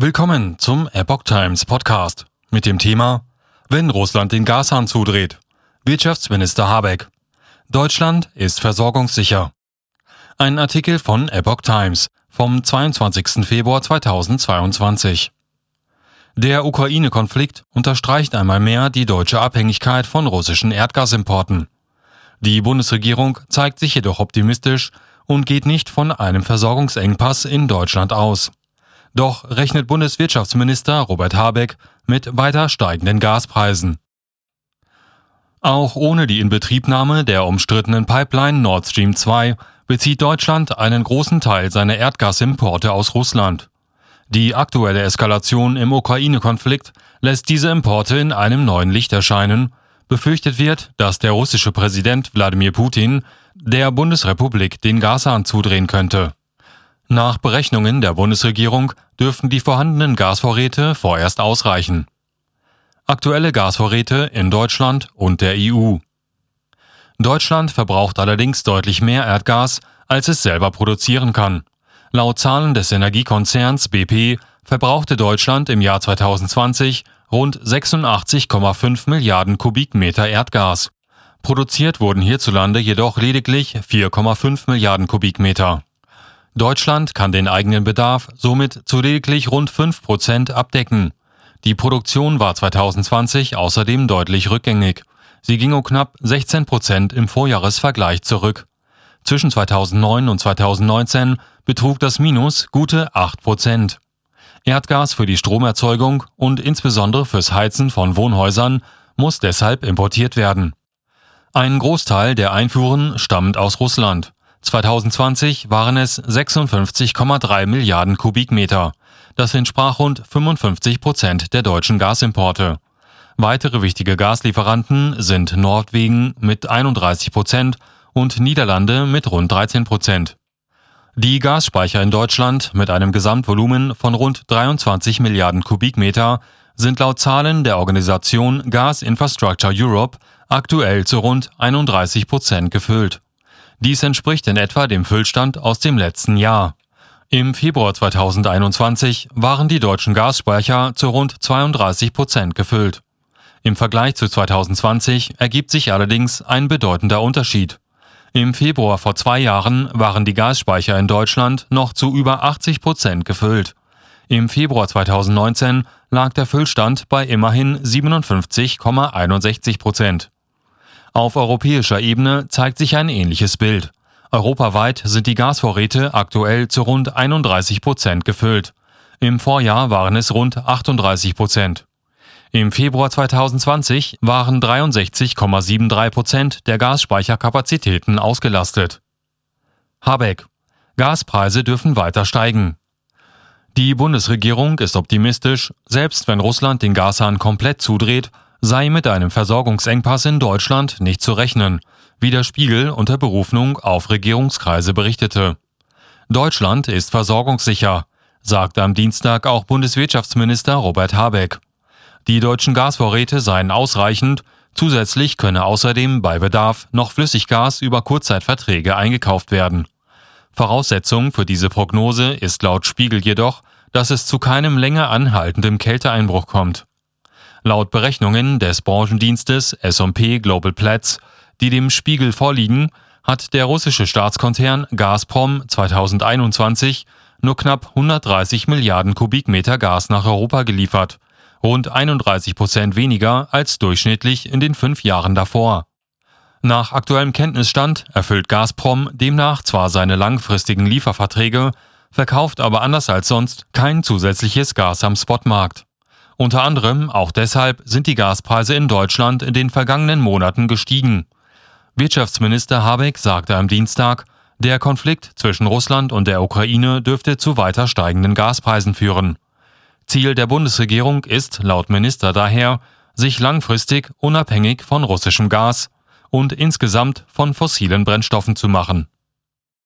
Willkommen zum Epoch Times Podcast mit dem Thema Wenn Russland den Gashahn zudreht. Wirtschaftsminister Habeck. Deutschland ist versorgungssicher. Ein Artikel von Epoch Times vom 22. Februar 2022. Der Ukraine-Konflikt unterstreicht einmal mehr die deutsche Abhängigkeit von russischen Erdgasimporten. Die Bundesregierung zeigt sich jedoch optimistisch und geht nicht von einem Versorgungsengpass in Deutschland aus. Doch rechnet Bundeswirtschaftsminister Robert Habeck mit weiter steigenden Gaspreisen. Auch ohne die Inbetriebnahme der umstrittenen Pipeline Nord Stream 2 bezieht Deutschland einen großen Teil seiner Erdgasimporte aus Russland. Die aktuelle Eskalation im Ukraine-Konflikt lässt diese Importe in einem neuen Licht erscheinen. Befürchtet wird, dass der russische Präsident Wladimir Putin der Bundesrepublik den Gashahn zudrehen könnte. Nach Berechnungen der Bundesregierung dürften die vorhandenen Gasvorräte vorerst ausreichen. Aktuelle Gasvorräte in Deutschland und der EU. Deutschland verbraucht allerdings deutlich mehr Erdgas, als es selber produzieren kann. Laut Zahlen des Energiekonzerns BP verbrauchte Deutschland im Jahr 2020 rund 86,5 Milliarden Kubikmeter Erdgas. Produziert wurden hierzulande jedoch lediglich 4,5 Milliarden Kubikmeter. Deutschland kann den eigenen Bedarf somit zu lediglich rund 5 Prozent abdecken. Die Produktion war 2020 außerdem deutlich rückgängig. Sie ging um knapp 16 Prozent im Vorjahresvergleich zurück. Zwischen 2009 und 2019 betrug das Minus gute 8 Prozent. Erdgas für die Stromerzeugung und insbesondere fürs Heizen von Wohnhäusern muss deshalb importiert werden. Ein Großteil der Einfuhren stammt aus Russland. 2020 waren es 56,3 Milliarden Kubikmeter. Das entsprach rund 55 Prozent der deutschen Gasimporte. Weitere wichtige Gaslieferanten sind Norwegen mit 31 Prozent und Niederlande mit rund 13 Prozent. Die Gasspeicher in Deutschland mit einem Gesamtvolumen von rund 23 Milliarden Kubikmeter sind laut Zahlen der Organisation Gas Infrastructure Europe aktuell zu rund 31 Prozent gefüllt. Dies entspricht in etwa dem Füllstand aus dem letzten Jahr. Im Februar 2021 waren die deutschen Gasspeicher zu rund 32 Prozent gefüllt. Im Vergleich zu 2020 ergibt sich allerdings ein bedeutender Unterschied. Im Februar vor zwei Jahren waren die Gasspeicher in Deutschland noch zu über 80 Prozent gefüllt. Im Februar 2019 lag der Füllstand bei immerhin 57,61 Prozent. Auf europäischer Ebene zeigt sich ein ähnliches Bild. Europaweit sind die Gasvorräte aktuell zu rund 31 Prozent gefüllt. Im Vorjahr waren es rund 38 Prozent. Im Februar 2020 waren 63,73 Prozent der Gasspeicherkapazitäten ausgelastet. Habeck. Gaspreise dürfen weiter steigen. Die Bundesregierung ist optimistisch, selbst wenn Russland den Gashahn komplett zudreht, sei mit einem Versorgungsengpass in Deutschland nicht zu rechnen, wie der Spiegel unter Berufung auf Regierungskreise berichtete. Deutschland ist versorgungssicher, sagte am Dienstag auch Bundeswirtschaftsminister Robert Habeck. Die deutschen Gasvorräte seien ausreichend, zusätzlich könne außerdem bei Bedarf noch Flüssiggas über Kurzzeitverträge eingekauft werden. Voraussetzung für diese Prognose ist laut Spiegel jedoch, dass es zu keinem länger anhaltendem Kälteeinbruch kommt. Laut Berechnungen des Branchendienstes S&P Global Platts, die dem Spiegel vorliegen, hat der russische Staatskonzern Gazprom 2021 nur knapp 130 Milliarden Kubikmeter Gas nach Europa geliefert, rund 31 Prozent weniger als durchschnittlich in den fünf Jahren davor. Nach aktuellem Kenntnisstand erfüllt Gazprom demnach zwar seine langfristigen Lieferverträge, verkauft aber anders als sonst kein zusätzliches Gas am Spotmarkt. Unter anderem auch deshalb sind die Gaspreise in Deutschland in den vergangenen Monaten gestiegen. Wirtschaftsminister Habeck sagte am Dienstag, der Konflikt zwischen Russland und der Ukraine dürfte zu weiter steigenden Gaspreisen führen. Ziel der Bundesregierung ist laut Minister daher, sich langfristig unabhängig von russischem Gas und insgesamt von fossilen Brennstoffen zu machen.